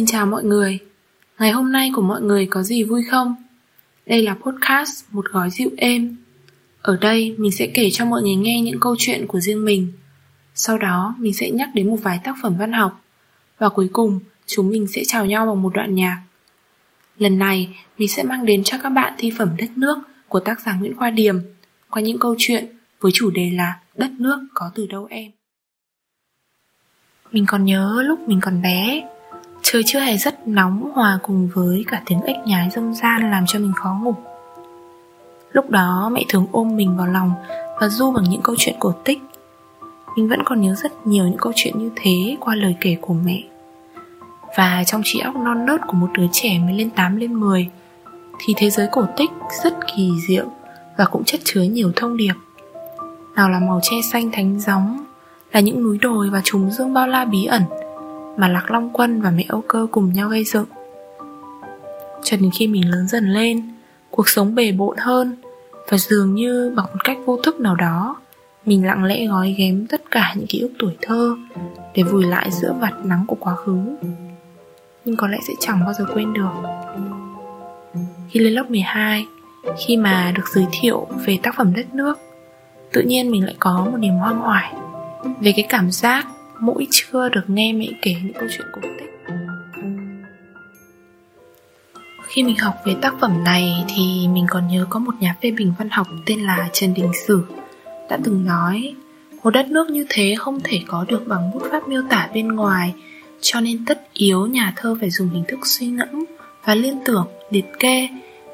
Xin chào mọi người. Ngày hôm nay của mọi người có gì vui không? Đây là podcast Một gói dịu êm. Ở đây, mình sẽ kể cho mọi người nghe những câu chuyện của riêng mình. Sau đó, mình sẽ nhắc đến một vài tác phẩm văn học. Và cuối cùng, chúng mình sẽ chào nhau bằng một đoạn nhạc. Lần này, mình sẽ mang đến cho các bạn thi phẩm Đất nước của tác giả Nguyễn Khoa Điềm qua những câu chuyện với chủ đề là Đất nước có từ đâu em? Mình còn nhớ lúc mình còn bé Trời chưa hề rất nóng hòa cùng với cả tiếng ếch nhái rông gian làm cho mình khó ngủ. Lúc đó mẹ thường ôm mình vào lòng và du bằng những câu chuyện cổ tích. Mình vẫn còn nhớ rất nhiều những câu chuyện như thế qua lời kể của mẹ. Và trong trí óc non nớt của một đứa trẻ mới lên 8 lên 10 Thì thế giới cổ tích rất kỳ diệu và cũng chất chứa nhiều thông điệp. Nào là màu che xanh thánh gióng, Là những núi đồi và trùng dương bao la bí ẩn mà Lạc Long Quân và mẹ Âu Cơ cùng nhau gây dựng. Cho đến khi mình lớn dần lên, cuộc sống bề bộn hơn và dường như bằng một cách vô thức nào đó, mình lặng lẽ gói ghém tất cả những ký ức tuổi thơ để vùi lại giữa vạt nắng của quá khứ. Nhưng có lẽ sẽ chẳng bao giờ quên được. Khi lên lớp 12, khi mà được giới thiệu về tác phẩm đất nước, tự nhiên mình lại có một niềm hoang hoài về cái cảm giác mỗi trưa được nghe mẹ kể những câu chuyện cổ tích. Khi mình học về tác phẩm này thì mình còn nhớ có một nhà phê bình văn học tên là Trần Đình Sử đã từng nói một đất nước như thế không thể có được bằng bút pháp miêu tả bên ngoài cho nên tất yếu nhà thơ phải dùng hình thức suy ngẫm và liên tưởng, liệt kê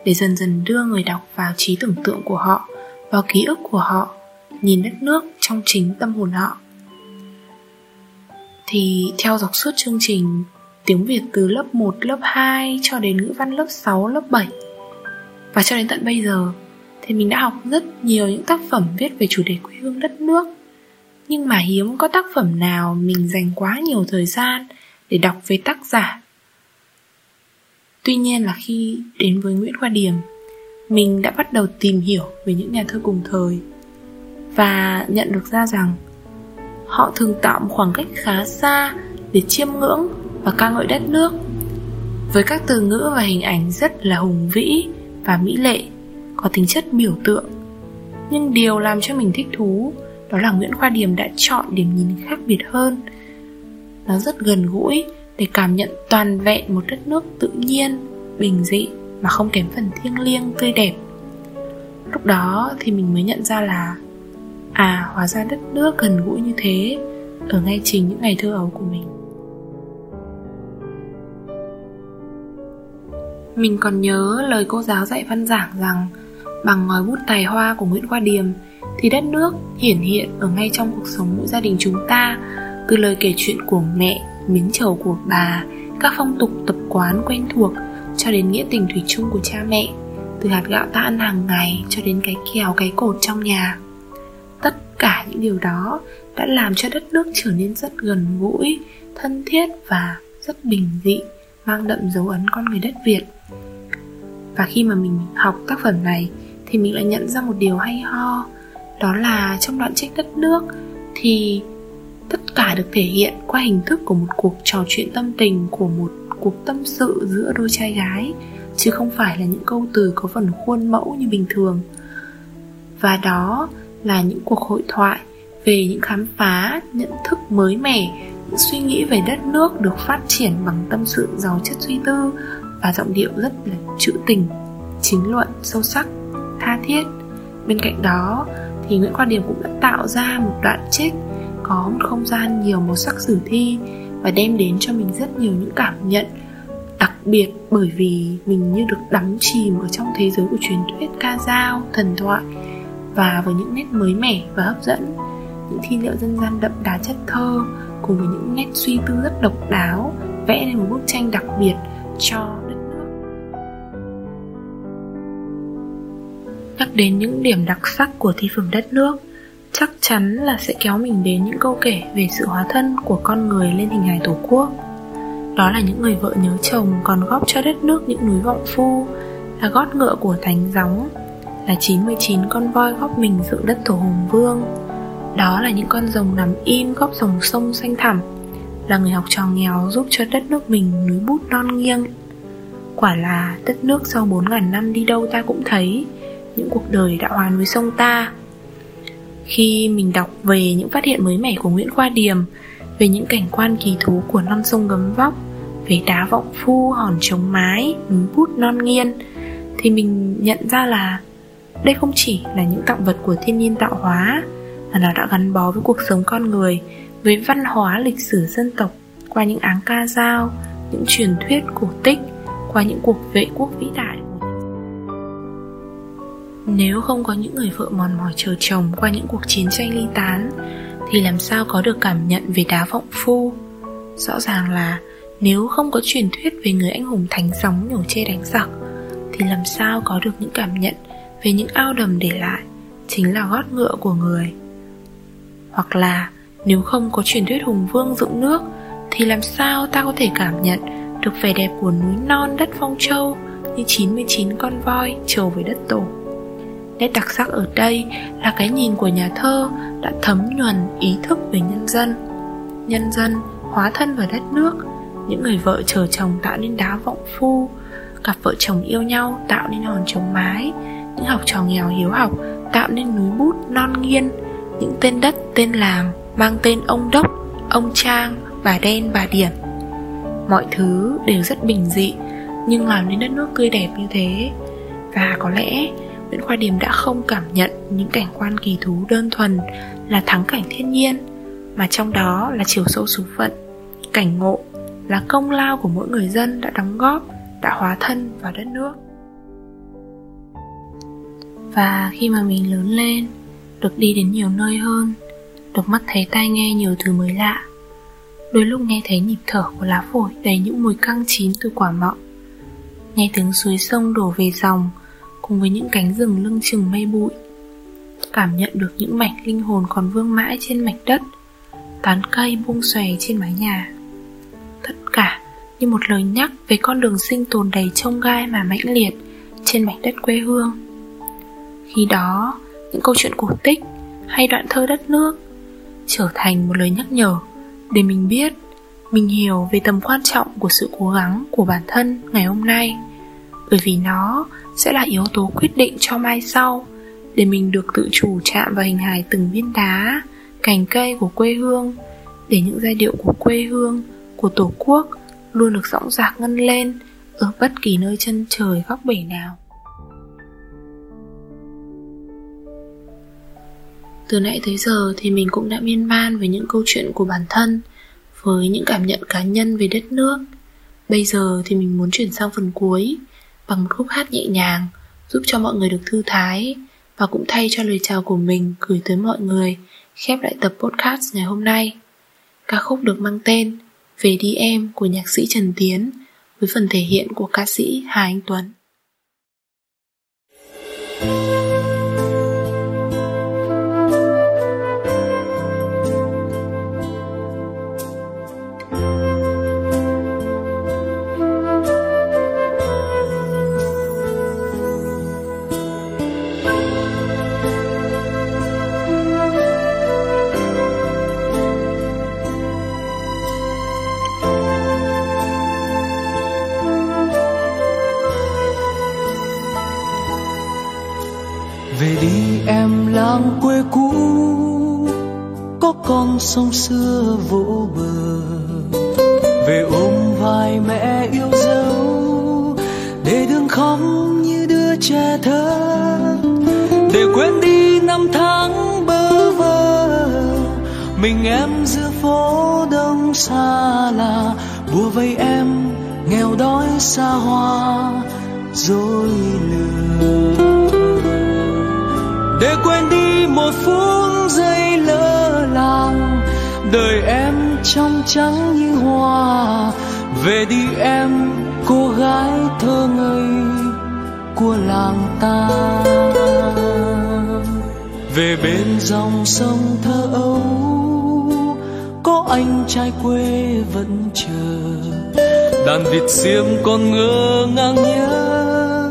để dần dần đưa người đọc vào trí tưởng tượng của họ, vào ký ức của họ, nhìn đất nước trong chính tâm hồn họ thì theo dọc suốt chương trình tiếng Việt từ lớp 1, lớp 2 cho đến ngữ văn lớp 6, lớp 7 và cho đến tận bây giờ thì mình đã học rất nhiều những tác phẩm viết về chủ đề quê hương đất nước. Nhưng mà hiếm có tác phẩm nào mình dành quá nhiều thời gian để đọc về tác giả. Tuy nhiên là khi đến với nguyễn khoa điềm mình đã bắt đầu tìm hiểu về những nhà thơ cùng thời và nhận được ra rằng họ thường tạo một khoảng cách khá xa để chiêm ngưỡng và ca ngợi đất nước. Với các từ ngữ và hình ảnh rất là hùng vĩ và mỹ lệ, có tính chất biểu tượng. Nhưng điều làm cho mình thích thú đó là nguyễn khoa điềm đã chọn điểm nhìn khác biệt hơn. Nó rất gần gũi để cảm nhận toàn vẹn một đất nước tự nhiên, bình dị mà không kém phần thiêng liêng tươi đẹp. Lúc đó thì mình mới nhận ra là À hóa ra đất nước gần gũi như thế Ở ngay chính những ngày thơ ấu của mình. Mình còn nhớ lời cô giáo dạy văn giảng rằng Bằng ngòi bút tài hoa của Nguyễn Khoa Điềm Thì đất nước hiển hiện ở ngay trong cuộc sống mỗi gia đình chúng ta Từ lời kể chuyện của mẹ, miếng trầu của bà Các phong tục tập quán quen thuộc Cho đến nghĩa tình thủy chung của cha mẹ Từ hạt gạo ta ăn hàng ngày cho đến cái kèo cái cột trong nhà cả những điều đó đã làm cho đất nước trở nên rất gần gũi, thân thiết và rất bình dị, mang đậm dấu ấn con người đất việt. Và khi mà mình học tác phẩm này thì mình lại nhận ra một điều hay ho, đó là trong đoạn trích đất nước thì tất cả được thể hiện qua hình thức của một cuộc trò chuyện tâm tình, của một cuộc tâm sự giữa đôi trai gái, chứ không phải là những câu từ có phần khuôn mẫu như bình thường. Và đó là những cuộc hội thoại về những khám phá, nhận thức mới mẻ, những suy nghĩ về đất nước được phát triển bằng tâm sự giàu chất suy tư và giọng điệu rất là trữ tình, chính luận, sâu sắc, tha thiết. Bên cạnh đó thì Nguyễn Quang Điểm cũng đã tạo ra một đoạn trích có một không gian nhiều màu sắc sử thi và đem đến cho mình rất nhiều những cảm nhận đặc biệt bởi vì mình như được đắm chìm ở trong thế giới của truyền thuyết ca dao, thần thoại và với những nét mới mẻ và hấp dẫn. Những thi liệu dân gian đậm đà chất thơ cùng với những nét suy tư rất độc đáo vẽ nên một bức tranh đặc biệt cho đất nước. Nhắc đến những điểm đặc sắc của thi phẩm đất nước, chắc chắn là sẽ kéo mình đến những câu kể về sự hóa thân của con người lên hình hài tổ quốc. Đó là những người vợ nhớ chồng còn góp cho đất nước những núi vọng phu, là gót ngựa của thánh gióng là 99 con voi góp mình dựng đất thổ hùng vương. Đó là những con rồng nằm im góp dòng sông xanh thẳm Là người học trò nghèo giúp cho đất nước mình núi bút non nghiêng. Quả là đất nước sau 4.000 năm đi đâu ta cũng thấy Những cuộc đời đã hòa núi sông ta. Khi mình đọc về những phát hiện mới mẻ của Nguyễn Khoa Điềm Về những cảnh quan kỳ thú của non sông gấm vóc Về đá vọng phu, hòn trống mái, núi bút non nghiên Thì mình nhận ra là đây không chỉ là những tạo vật của thiên nhiên tạo hóa, Mà nó đã gắn bó với cuộc sống con người, Với văn hóa lịch sử dân tộc, Qua những áng ca dao, Những truyền thuyết cổ tích, Qua những cuộc vệ quốc vĩ đại. Nếu không có những người vợ mòn mỏi chờ chồng Qua những cuộc chiến tranh ly tán, Thì làm sao có được cảm nhận về đá vọng phu? Rõ ràng là nếu không có truyền thuyết về người anh hùng thánh gióng nhổ chê đánh giặc, Thì làm sao có được những cảm nhận về những ao đầm để lại chính là gót ngựa của người. Hoặc là, nếu không có truyền thuyết hùng vương dựng nước, thì làm sao ta có thể cảm nhận được vẻ đẹp của núi non đất phong châu như 99 con voi trầu về đất tổ? Nét đặc sắc ở đây là cái nhìn của nhà thơ đã thấm nhuần ý thức về nhân dân. Nhân dân, hóa thân vào đất nước, Những người vợ chờ chồng tạo nên đá vọng phu, Cặp vợ chồng yêu nhau tạo nên hòn trống mái những học trò nghèo hiếu học, tạo nên núi bút non nghiên những tên đất, tên làng, mang tên ông đốc, ông trang, bà đen, bà điểm mọi thứ đều rất bình dị, nhưng làm nên đất nước tươi đẹp như thế. Và có lẽ Nguyễn Khoa Điềm đã không cảm nhận những cảnh quan kỳ thú đơn thuần là thắng cảnh thiên nhiên, mà trong đó là chiều sâu số phận, cảnh ngộ, là công lao của mỗi người dân đã đóng góp, đã hóa thân vào đất nước và khi mà mình lớn lên, Được đi đến nhiều nơi hơn, Được mắt thấy tai nghe nhiều thứ mới lạ, Đôi lúc nghe thấy nhịp thở của lá phổi Đầy những mùi căng chín từ quả mọng, Nghe tiếng suối sông đổ về dòng Cùng với những cánh rừng lưng chừng mây bụi, Cảm nhận được những mảnh linh hồn còn vương mãi trên mảnh đất, Tán cây buông xòe trên mái nhà. Tất cả như một lời nhắc về con đường sinh tồn đầy trông gai mà mãnh liệt trên mảnh đất quê hương khi đó, những câu chuyện cổ tích hay đoạn thơ đất nước trở thành một lời nhắc nhở để mình biết, mình hiểu về tầm quan trọng của sự cố gắng của bản thân ngày hôm nay. Bởi vì nó sẽ là yếu tố quyết định cho mai sau để mình được tự chủ chạm vào hình hài từng viên đá, cành cây của quê hương để những giai điệu của quê hương, của tổ quốc luôn được rõng rạc ngân lên ở bất kỳ nơi chân trời góc bể nào. Từ nãy tới giờ thì mình cũng đã miên man về những câu chuyện của bản thân, Với những cảm nhận cá nhân về đất nước. Bây giờ thì mình muốn chuyển sang phần cuối, Bằng một khúc hát nhẹ nhàng, Giúp cho mọi người được thư thái, Và cũng thay cho lời chào của mình gửi tới mọi người, Khép lại tập podcast ngày hôm nay. Ca khúc được mang tên Về đi em của nhạc sĩ Trần Tiến, Với phần thể hiện của ca sĩ Hà Anh Tuấn. Có con sông xưa vỗ bờ. Về ôm vai mẹ yêu dấu, để đừng khóc như đứa trẻ thơ để quên đi năm tháng bơ vơ, mình em giữa phố đông xa lạ bùa vây em nghèo đói xa hoa dối lừa. Đời em trong trắng như hoa. Về đi em, cô gái thơ ngây của làng ta. Về bên dòng sông thơ ấu, có anh trai quê vẫn chờ. Đàn vịt xiêm còn ngơ ngang nhớ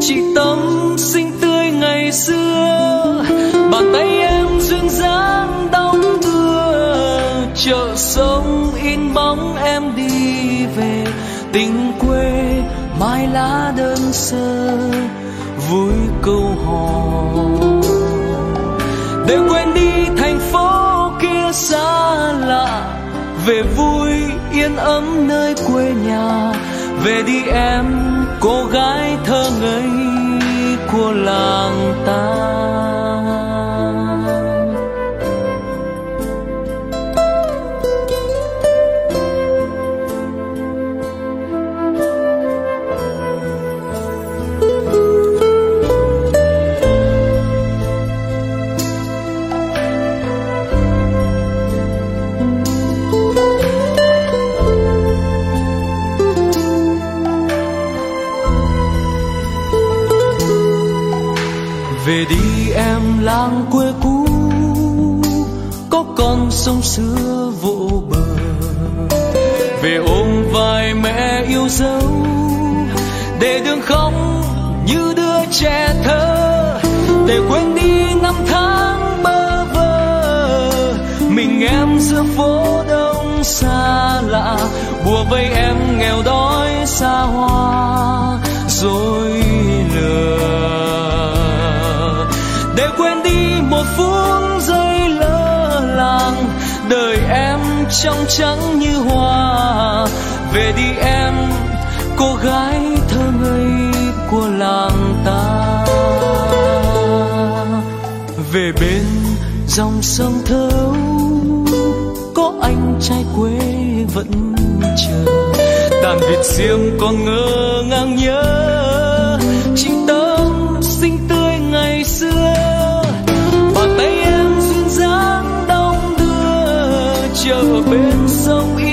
chị tâm xinh tươi ngày xưa. Bàn tay em duyên dáng chợ sông in bóng em đi về. Tình quê mai lá đơn sơ, vui câu hò. Để quên đi thành phố kia xa lạ, về vui yên ấm nơi quê nhà. Về đi em, cô gái thơ ngây của làng ta. Con sông xưa vỗ bờ. Về ôm vai mẹ yêu dấu, để đường không như đứa trẻ thơ. Để quên đi năm tháng bơ vơ, mình em giữa phố đông xa lạ. Bùa vây em nghèo đói xa hoa, rồi trong trắng như hoa. Về đi em, cô gái thơ ngây của làng ta. Về bên dòng sông thấu, có anh trai quê vẫn chờ. Đàn việt riêng còn ngơ ngang nhớ bên sông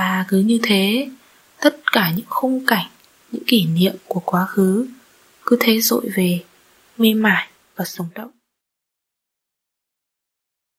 Và cứ như thế, tất cả những khung cảnh, những kỷ niệm của quá khứ cứ thế dội về, mê mải và sống động.